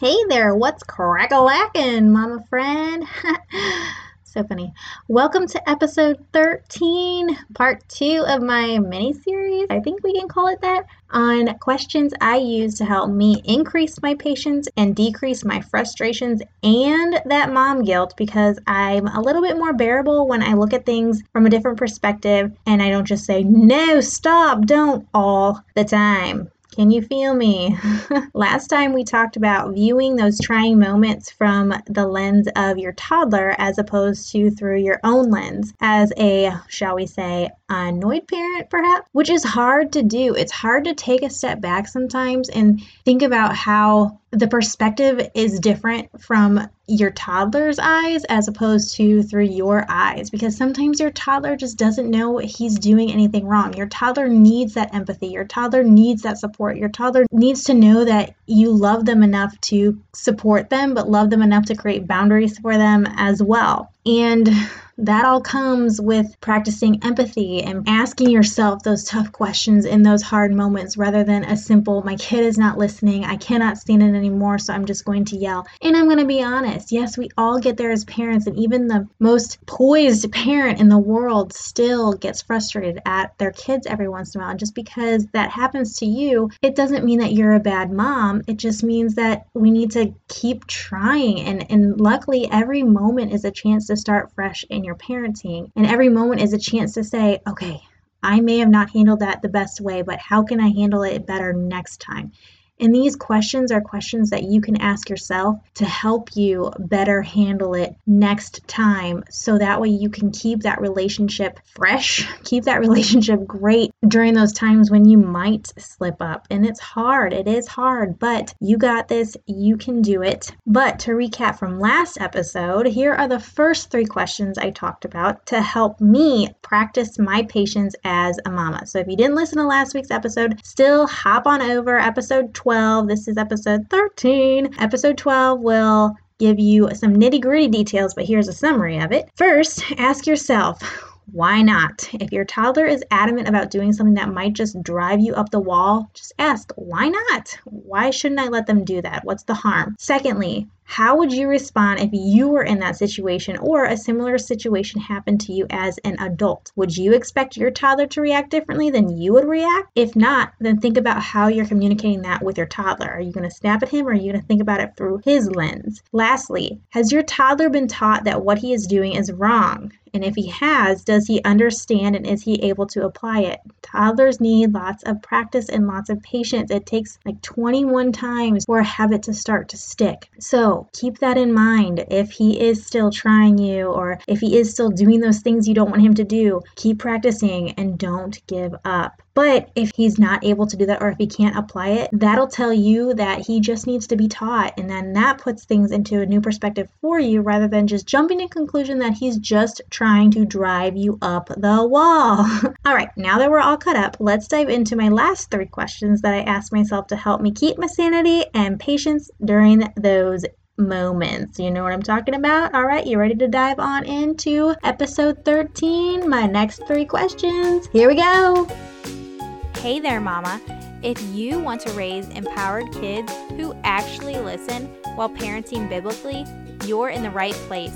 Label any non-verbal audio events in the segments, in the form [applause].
Hey there, what's crack-a-lackin', mama friend? [laughs] so funny. Welcome to episode 13, part two of my mini series. I think we can call it that. On questions I use to help me increase my patience and decrease my frustrations and that mom guilt because I'm a little bit more bearable when I look at things from a different perspective and I don't just say, no, stop, don't all the time. Can you feel me? [laughs] Last time we talked about viewing those trying moments from the lens of your toddler as opposed to through your own lens as a, shall we say, annoyed parent, perhaps, which is hard to do. It's hard to take a step back sometimes and think about how the perspective is different from your toddler's eyes as opposed to through your eyes because sometimes your toddler just doesn't know he's doing anything wrong. Your toddler needs that empathy. Your toddler needs that support. Your toddler needs to know that you love them enough to support them, but love them enough to create boundaries for them as well. And that all comes with practicing empathy and asking yourself those tough questions in those hard moments rather than a simple, my kid is not listening, I cannot stand it anymore, so I'm just going to yell. And I'm going to be honest, yes, we all get there as parents, and even the most poised parent in the world still gets frustrated at their kids every once in a while. And just because that happens to you, it doesn't mean that you're a bad mom. It just means that we need to keep trying. And, and luckily, every moment is a chance to start fresh in your parenting. And every moment is a chance to say, okay, I may have not handled that the best way, but how can I handle it better next time? And these questions are questions that you can ask yourself to help you better handle it next time. So that way you can keep that relationship fresh, [laughs] keep that relationship great during those times when you might slip up. And it's hard, it is hard, but you got this, you can do it. But to recap from last episode, here are the first three questions I talked about to help me practice my patience as a mama. So if you didn't listen to last week's episode, still hop on over episode 12 12. This is episode 13. Episode 12 will give you some nitty gritty details, but here's a summary of it. First, ask yourself, why not? If your toddler is adamant about doing something that might just drive you up the wall, just ask, why not? Why shouldn't I let them do that? What's the harm? Secondly, how would you respond if you were in that situation or a similar situation happened to you as an adult? Would you expect your toddler to react differently than you would react? If not, then think about how you're communicating that with your toddler. Are you going to snap at him or are you going to think about it through his lens? Lastly, has your toddler been taught that what he is doing is wrong? And if he has, does he understand and is he able to apply it? Toddlers need lots of practice and lots of patience. It takes like 21 times for a habit to start to stick. So, keep that in mind. If he is still trying you or if he is still doing those things you don't want him to do, keep practicing and don't give up. But if he's not able to do that or if he can't apply it, that'll tell you that he just needs to be taught. And then that puts things into a new perspective for you rather than just jumping to conclusion that he's just trying to drive you up the wall. [laughs] all right, now that we're all caught up, let's dive into my last three questions that I asked myself to help me keep my sanity and patience during those moments. You know what I'm talking about? All right, you ready to dive on into episode 13? My next three questions. Here we go. Hey there, Mama. If you want to raise empowered kids who actually listen while parenting biblically, you're in the right place.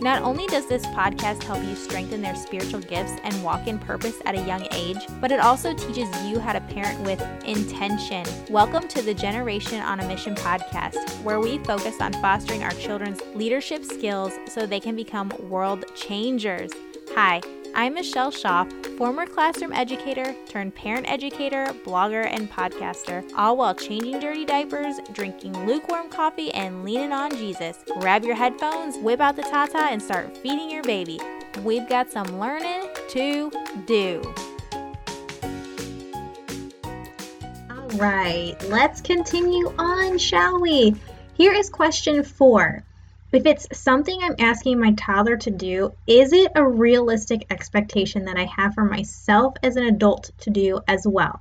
Not only does this podcast help you strengthen their spiritual gifts and walk in purpose at a young age, but it also teaches you how to parent with intention. Welcome to the Generation on a Mission podcast, where we focus on fostering our children's leadership skills so they can become world changers. Hi. I'm Michelle Schauf, former classroom educator turned parent educator, blogger, and podcaster, all while changing dirty diapers, drinking lukewarm coffee, and leaning on Jesus. Grab your headphones, whip out the Tata, and start feeding your baby. We've got some learning to do. All right, let's continue on, shall we? Here is question four. If it's something I'm asking my toddler to do, is it a realistic expectation that I have for myself as an adult to do as well?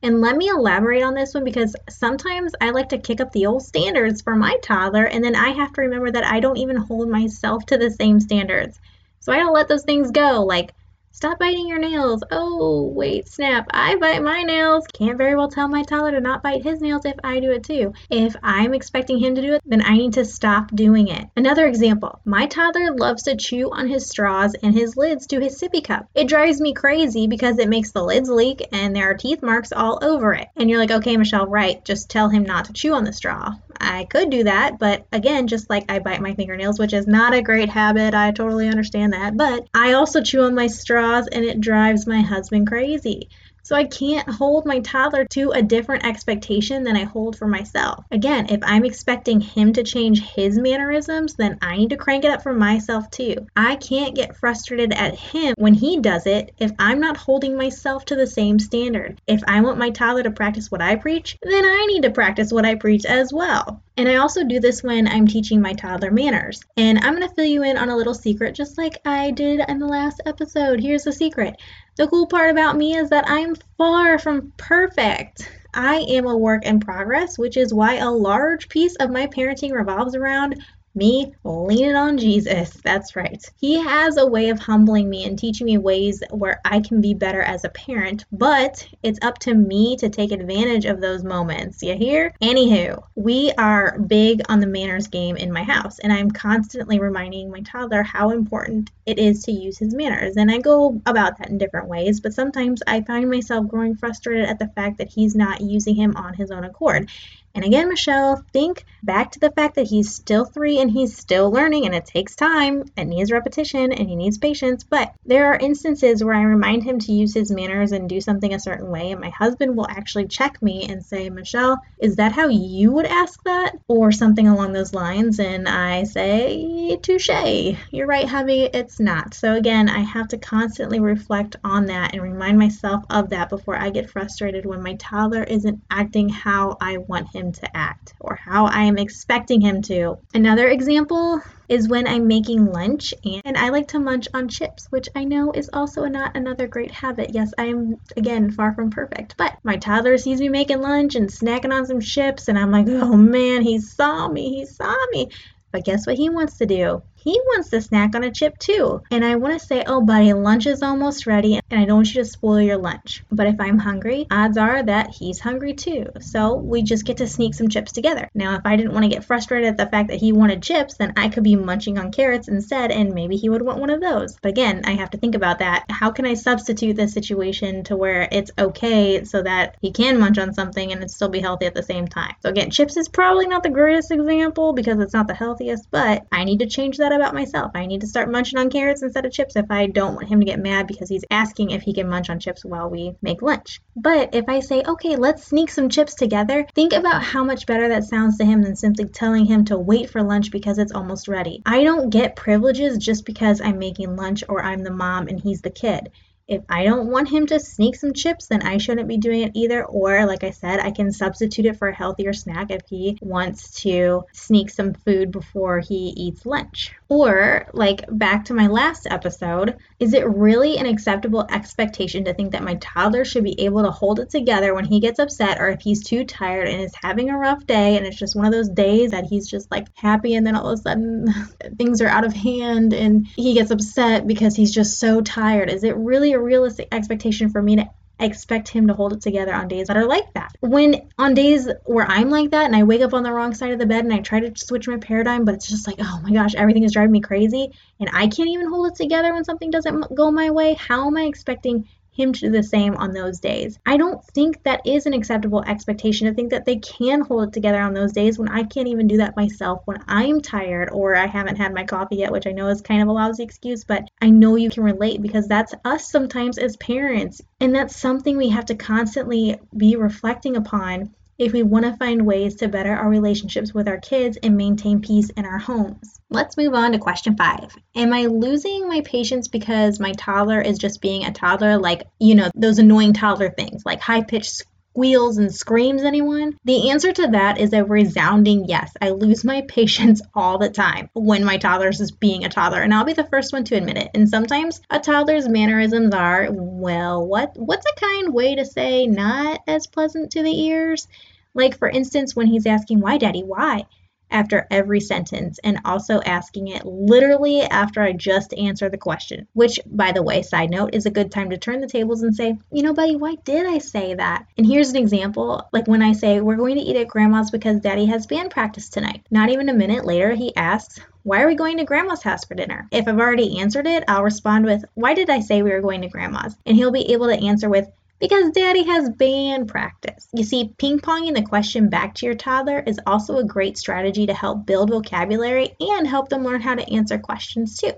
And let me elaborate on this one because sometimes I like to kick up the old standards for my toddler, and then I have to remember that I don't even hold myself to the same standards. So I don't let those things go, like Stop biting your nails. Oh, wait, snap. I bite my nails. Can't very well tell my toddler to not bite his nails if I do it too. If I'm expecting him to do it, then I need to stop doing it. Another example my toddler loves to chew on his straws and his lids to his sippy cup. It drives me crazy because it makes the lids leak and there are teeth marks all over it. And you're like, okay, Michelle, right, just tell him not to chew on the straw. I could do that, but again, just like I bite my fingernails, which is not a great habit, I totally understand that. But I also chew on my straws and it drives my husband crazy. So I can't hold my toddler to a different expectation than I hold for myself. Again, if I'm expecting him to change his mannerisms, then I need to crank it up for myself too. I can't get frustrated at him when he does it if I'm not holding myself to the same standard. If I want my toddler to practice what I preach, then I need to practice what I preach as well. And I also do this when I'm teaching my toddler manners. And I'm going to fill you in on a little secret, just like I did in the last episode. Here's the secret the cool part about me is that I'm far from perfect. I am a work in progress, which is why a large piece of my parenting revolves around me leaning on Jesus. That's right. He has a way of humbling me and teaching me ways where I can be better as a parent, but it's up to me to take advantage of those moments. You hear? Anywho, we are big on the manners game in my house, and I'm constantly reminding my toddler how important it is to use his manners. And I go about that in different ways, but sometimes I find myself growing frustrated at the fact that he's not using him on his own accord. And again, Michelle, think back to the fact that he's still three and he's still learning, and it takes time, it needs repetition, and he needs patience. But there are instances where I remind him to use his manners and do something a certain way, and my husband will actually check me and say, Michelle, is that how you would ask that? Or something along those lines. And I say, touche, you're right, hubby, it's not. So again, I have to constantly reflect on that and remind myself of that before I get frustrated when my toddler isn't acting how I want him him to act or how I am expecting him to. Another example is when I'm making lunch and I like to munch on chips, which I know is also not another great habit. Yes, I am again far from perfect, but my toddler sees me making lunch and snacking on some chips, and I'm like, oh man, he saw me, he saw me. But guess what he wants to do? He wants to snack on a chip too. And I want to say, oh, buddy, lunch is almost ready, and I don't want you to spoil your lunch. But if I'm hungry, odds are that he's hungry too. So we just get to sneak some chips together. Now, if I didn't want to get frustrated at the fact that he wanted chips, then I could be munching on carrots instead, and maybe he would want one of those. But again, I have to think about that. How can I substitute the situation to where it's okay so that he can munch on something and still be healthy at the same time? So again, chips is probably not the greatest example because it's not the healthiest, but I need to change that about myself. I need to start munching on carrots instead of chips if I don't want him to get mad because he's asking if he can munch on chips while we make lunch. But if I say, okay, let's sneak some chips together, think about how much better that sounds to him than simply telling him to wait for lunch because it's almost ready. I don't get privileges just because I'm making lunch or I'm the mom and he's the kid if I don't want him to sneak some chips, then I shouldn't be doing it either. Or, like I said, I can substitute it for a healthier snack if he wants to sneak some food before he eats lunch. Or, like back to my last episode, is it really an acceptable expectation to think that my toddler should be able to hold it together when he gets upset or if he's too tired and is having a rough day and it's just one of those days that he's just like happy and then all of a sudden [laughs] things are out of hand and he gets upset because he's just so tired? Is it really a realistic expectation for me to expect him to hold it together on days that are like that. When on days where I'm like that and I wake up on the wrong side of the bed and I try to switch my paradigm, but it's just like, oh my gosh, everything is driving me crazy and I can't even hold it together when something doesn't go my way, how am I expecting him to do the same on those days. I don't think that is an acceptable expectation to think that they can hold it together on those days when I can't even do that myself when I'm tired or I haven't had my coffee yet, which I know is kind of a lousy excuse, but I know you can relate because that's us sometimes as parents. And that's something we have to constantly be reflecting upon if we want to find ways to better our relationships with our kids and maintain peace in our homes. Let's move on to question five. Am I losing my patience because my toddler is just being a toddler? Like, you know, those annoying toddler things, like high pitched squeals and screams, anyone? The answer to that is a resounding yes. I lose my [laughs] patience all the time when my toddler is being a toddler, and I'll be the first one to admit it. And sometimes a toddler's mannerisms are, well, what what's a kind way to say not as pleasant to the ears? Like for instance, when he's asking, "Why, Daddy? Why?" After every sentence and also asking it literally after I just answer the question, which, by the way, side note, is a good time to turn the tables and say, you know, buddy, why did I say that? And here's an example like when I say, we're going to eat at grandma's because daddy has band practice tonight. Not even a minute later, he asks, why are we going to grandma's house for dinner? If I've already answered it, I'll respond with, Why did I say we were going to grandma's? And he'll be able to answer with, because daddy has band practice. You see, ping ponging the question back to your toddler is also a great strategy to help build vocabulary and help them learn how to answer questions too.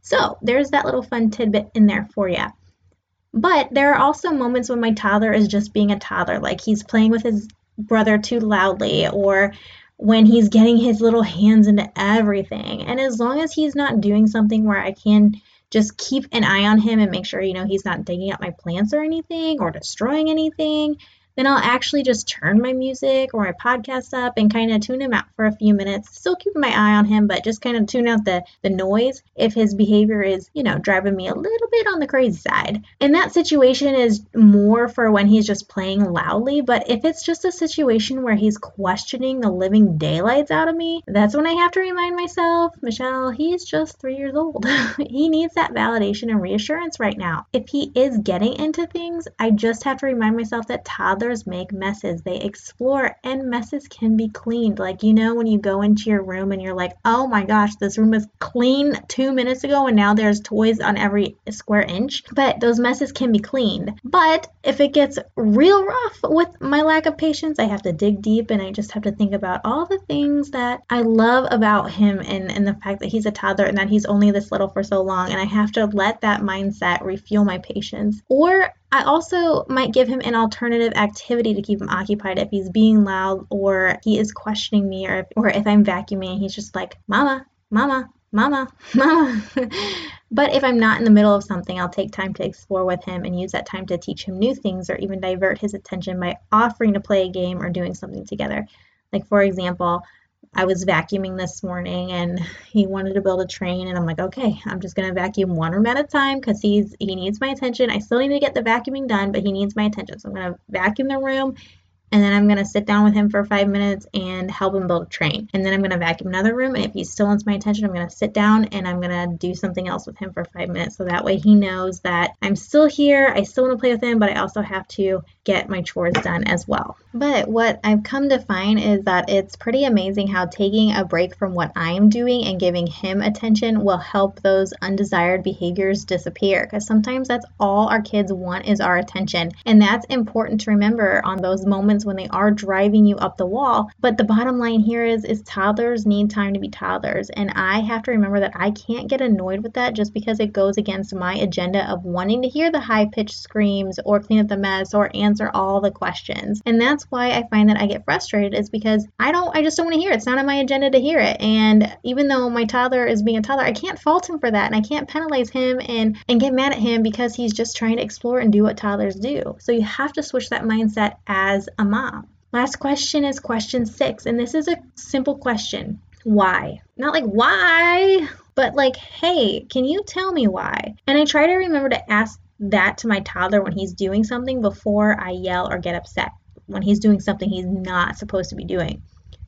So, there's that little fun tidbit in there for you. But there are also moments when my toddler is just being a toddler, like he's playing with his brother too loudly or when he's getting his little hands into everything. And as long as he's not doing something where I can just keep an eye on him and make sure, you know, he's not digging up my plants or anything or destroying anything then I'll actually just turn my music or my podcast up and kind of tune him out for a few minutes. Still keeping my eye on him, but just kind of tune out the, the noise if his behavior is, you know, driving me a little bit on the crazy side. And that situation is more for when he's just playing loudly, but if it's just a situation where he's questioning the living daylights out of me, that's when I have to remind myself, Michelle, he's just three years old. [laughs] he needs that validation and reassurance right now. If he is getting into things, I just have to remind myself that toddlers others make messes. They explore and messes can be cleaned. Like, you know, when you go into your room and you're like, oh my gosh, this room was clean two minutes ago and now there's toys on every square inch. But those messes can be cleaned. But if it gets real rough with my lack of patience, I have to dig deep and I just have to think about all the things that I love about him and, and the fact that he's a toddler and that he's only this little for so long. And I have to let that mindset refuel my patience. Or I also might give him an alternative activity to keep him occupied if he's being loud or he is questioning me or if, or if I'm vacuuming he's just like, Mama, Mama, Mama, [laughs] Mama. but if I'm not in the middle of something, I'll take time to explore with him and use that time to teach him new things or even divert his attention by offering to play a game or doing something together. Like, for example, I was vacuuming this morning and he wanted to build a train and I'm like, okay, I'm just gonna vacuum one room at a time because he's he needs my attention. I still need to get the vacuuming done, but he needs my attention. So I'm gonna vacuum the room and then I'm going to sit down with him for five minutes and help him build a train. And then I'm going to vacuum another room. And if he still wants my attention, I'm going to sit down and I'm going to do something else with him for five minutes. So that way he knows that I'm still here. I still want to play with him, but I also have to get my chores done as well. But what I've come to find is that it's pretty amazing how taking a break from what I'm doing and giving him attention will help those undesired behaviors disappear. Because sometimes that's all our kids want is our attention. And that's important to remember on those moments when they are driving you up the wall. But the bottom line here is is toddlers need time to be toddlers and I have to remember that I can't get annoyed with that just because it goes against my agenda of wanting to hear the high pitched screams or clean up the mess or answer all the questions. And that's why I find that I get frustrated is because I don't I just don't want to hear it. It's not on my agenda to hear it. And even though my toddler is being a toddler, I can't fault him for that and I can't penalize him and and get mad at him because he's just trying to explore and do what toddlers do. So you have to switch that mindset as a mom. Last question is question six, and this is a simple question. Why? Not like why, but like, hey, can you tell me why? And I try to remember to ask that to my toddler when he's doing something before I yell or get upset, when he's doing something he's not supposed to be doing,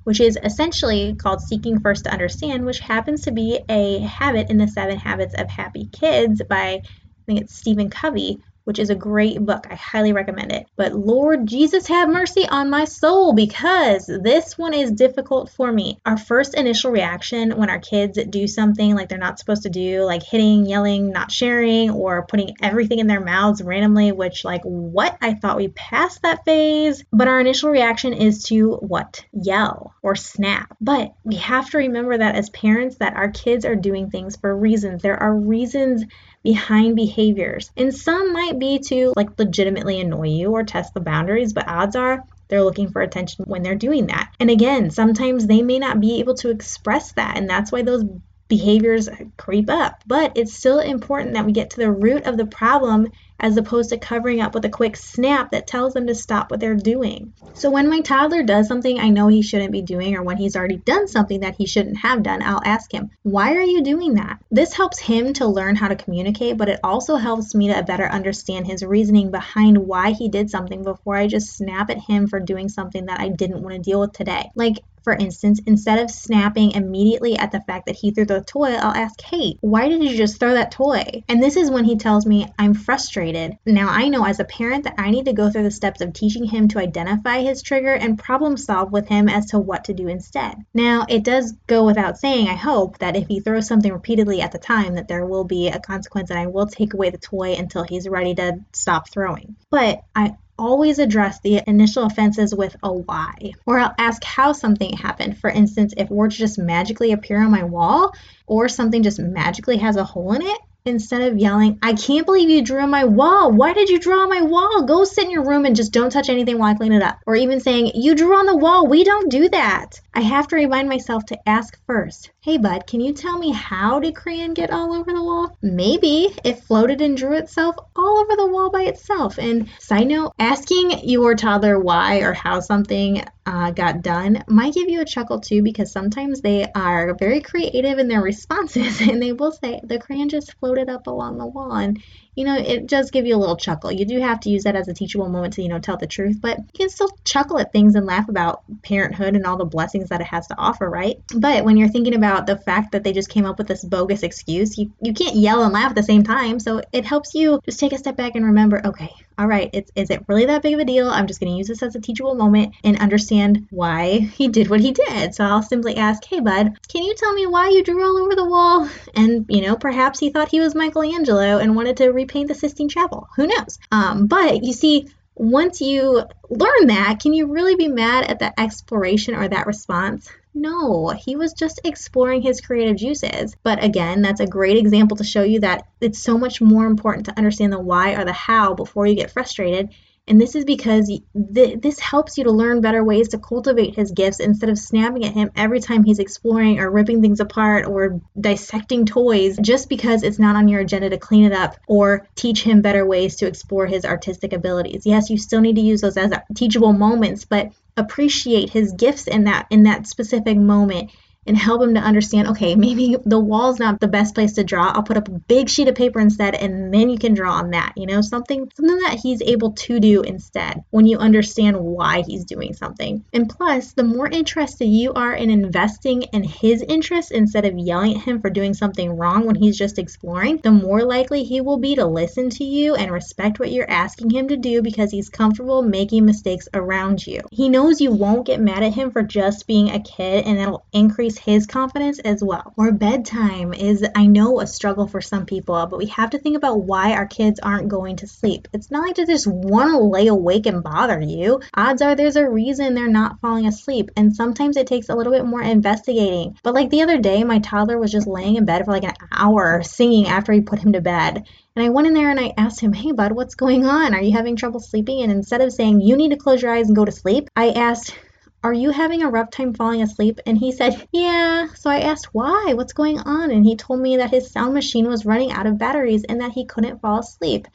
which is essentially called seeking first to understand, which happens to be a habit in the seven habits of happy kids by, I think it's Stephen Covey, which is a great book. I highly recommend it. But Lord Jesus, have mercy on my soul because this one is difficult for me. Our first initial reaction when our kids do something like they're not supposed to do, like hitting, yelling, not sharing, or putting everything in their mouths randomly, which, like, what? I thought we passed that phase. But our initial reaction is to what? Yell or snap. But we have to remember that as parents, that our kids are doing things for reasons. There are reasons behind behaviors. And some might be to like legitimately annoy you or test the boundaries, but odds are they're looking for attention when they're doing that. And again, sometimes they may not be able to express that. And that's why those behaviors creep up. But it's still important that we get to the root of the problem as opposed to covering up with a quick snap that tells them to stop what they're doing. So when my toddler does something I know he shouldn't be doing, or when he's already done something that he shouldn't have done, I'll ask him, Why are you doing that? This helps him to learn how to communicate, but it also helps me to better understand his reasoning behind why he did something before I just snap at him for doing something that I didn't want to deal with today. Like, For instance, instead of snapping immediately at the fact that he threw the toy, I'll ask, Hey, why did you just throw that toy? And this is when he tells me, I'm frustrated. Now, I know as a parent that I need to go through the steps of teaching him to identify his trigger and problem solve with him as to what to do instead. Now, it does go without saying, I hope, that if he throws something repeatedly at the time, that there will be a consequence and I will take away the toy until he's ready to stop throwing. But I always address the initial offenses with a why. Or I'll ask how something happened. For instance, if words just magically appear on my wall, or something just magically has a hole in it, instead of yelling, I can't believe you drew on my wall. Why did you draw on my wall? Go sit in your room and just don't touch anything while I clean it up. Or even saying, You drew on the wall. We don't do that. I have to remind myself to ask first, Hey bud, can you tell me how did crayon get all over the wall? Maybe it floated and drew itself all over the wall by itself. And side note, asking your toddler why or how something uh, got done might give you a chuckle too because sometimes they are very creative in their [laughs] responses and they will say the crayon just floated up along the wall and you know, it does give you a little chuckle. You do have to use that as a teachable moment to, you know, tell the truth, but you can still chuckle at things and laugh about parenthood and all the blessings that it has to offer, right? But when you're thinking about the fact that they just came up with this bogus excuse, you, you can't yell and laugh at the same time. So it helps you just take a step back and remember, okay, all right, it's, is it really that big of a deal? I'm just going to use this as a teachable moment and understand why he did what he did. So I'll simply ask, hey, bud, can you tell me why you drew all over the wall? And, you know, perhaps he thought he was Michelangelo and wanted to repaint the Sistine Chapel. Who knows? Um, but you see, once you learn that, can you really be mad at that exploration or that response? No, he was just exploring his creative juices. But again, that's a great example to show you that it's so much more important to understand the why or the how before you get frustrated and this is because th- this helps you to learn better ways to cultivate his gifts instead of snapping at him every time he's exploring or ripping things apart or dissecting toys just because it's not on your agenda to clean it up or teach him better ways to explore his artistic abilities. Yes, you still need to use those as teachable moments, but appreciate his gifts in that in that specific moment and help him to understand okay, maybe the wall's not the best place to draw. I'll put up a big sheet of paper instead, and then you can draw on that. You know, something something that he's able to do instead when you understand why he's doing something. And plus, the more interested you are in investing in his interests instead of yelling at him for doing something wrong when he's just exploring, the more likely he will be to listen to you and respect what you're asking him to do because he's comfortable making mistakes around you. He knows you won't get mad at him for just being a kid, and that'll increase increase his confidence as well. Or bedtime is, I know, a struggle for some people, but we have to think about why our kids aren't going to sleep. It's not like they just want to lay awake and bother you. Odds are there's a reason they're not falling asleep, and sometimes it takes a little bit more investigating. But like the other day, my toddler was just laying in bed for like an hour singing after he put him to bed. And I went in there and I asked him, Hey, bud, what's going on? Are you having trouble sleeping? And instead of saying, You need to close your eyes and go to sleep, I asked, are you having a rough time falling asleep? And he said, Yeah. So I asked, Why? What's going on? And he told me that his sound machine was running out of batteries and that he couldn't fall asleep.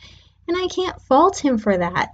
And I can't fault him for that.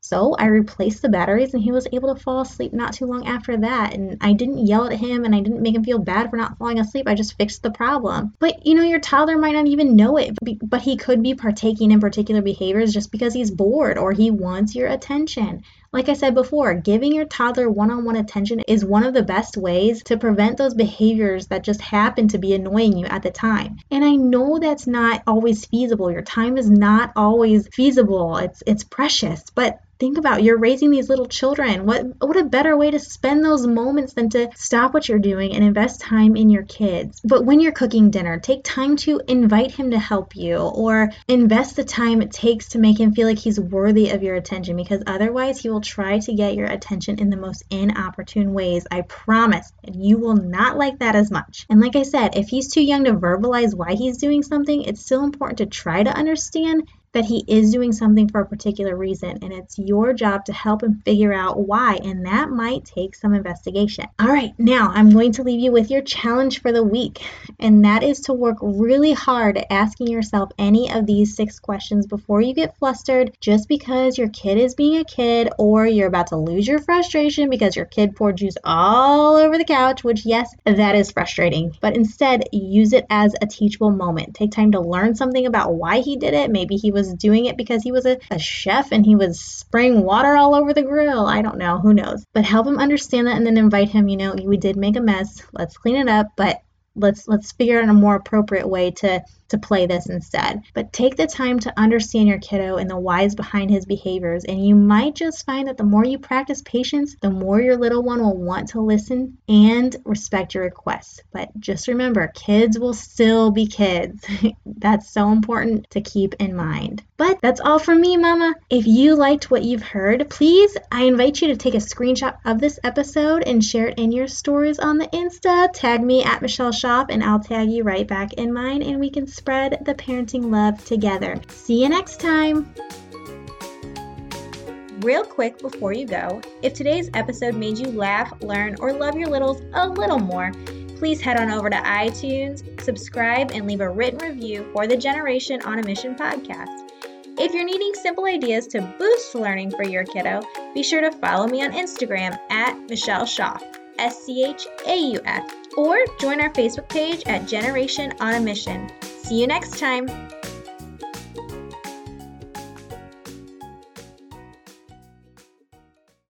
So I replaced the batteries and he was able to fall asleep not too long after that. And I didn't yell at him and I didn't make him feel bad for not falling asleep. I just fixed the problem. But you know, your toddler might not even know it, but he could be partaking in particular behaviors just because he's bored or he wants your attention. Like I said before, giving your toddler one on one attention is one of the best ways to prevent those behaviors that just happen to be annoying you at the time. And I know that's not always feasible. Your time is not always feasible, it's, it's precious, but think about you're raising these little children what what a better way to spend those moments than to stop what you're doing and invest time in your kids but when you're cooking dinner take time to invite him to help you or invest the time it takes to make him feel like he's worthy of your attention because otherwise he will try to get your attention in the most inopportune ways i promise and you will not like that as much. And like i said if he's too young to verbalize why he's doing something it's still important to try to understand that he is doing something for a particular reason, and it's your job to help him figure out why, and that might take some investigation. All right, now I'm going to leave you with your challenge for the week, and that is to work really hard at asking yourself any of these six questions before you get flustered just because your kid is being a kid or you're about to lose your frustration because your kid poured juice all over the couch, which, yes, that is frustrating, but instead use it as a teachable moment. Take time to learn something about why he did it. Maybe he was was doing it because he was a, a chef and he was spraying water all over the grill. I don't know. Who knows? But help him understand that and then invite him, you know, we did make a mess. Let's clean it up, but let's let's figure out a more appropriate way to to play this instead. But take the time to understand your kiddo and the whys behind his behaviors, and you might just find that the more you practice patience, the more your little one will want to listen and respect your requests. But just remember, kids will still be kids. [laughs] that's so important to keep in mind. But that's all from me, Mama. If you liked what you've heard, please, I invite you to take a screenshot of this episode and share it in your stories on the Insta. Tag me at Michelle Schauf, and I'll tag you right back in mine, and we can spread the parenting love together. See you next time. Real quick before you go, if today's episode made you laugh, learn, or love your littles a little more, please head on over to iTunes, subscribe, and leave a written review for the Generation on a Mission podcast. If you're needing simple ideas to boost learning for your kiddo, be sure to follow me on Instagram at Michelle Schauf, S C H A U F, or join our Facebook page at Generation on a Mission. See you next time.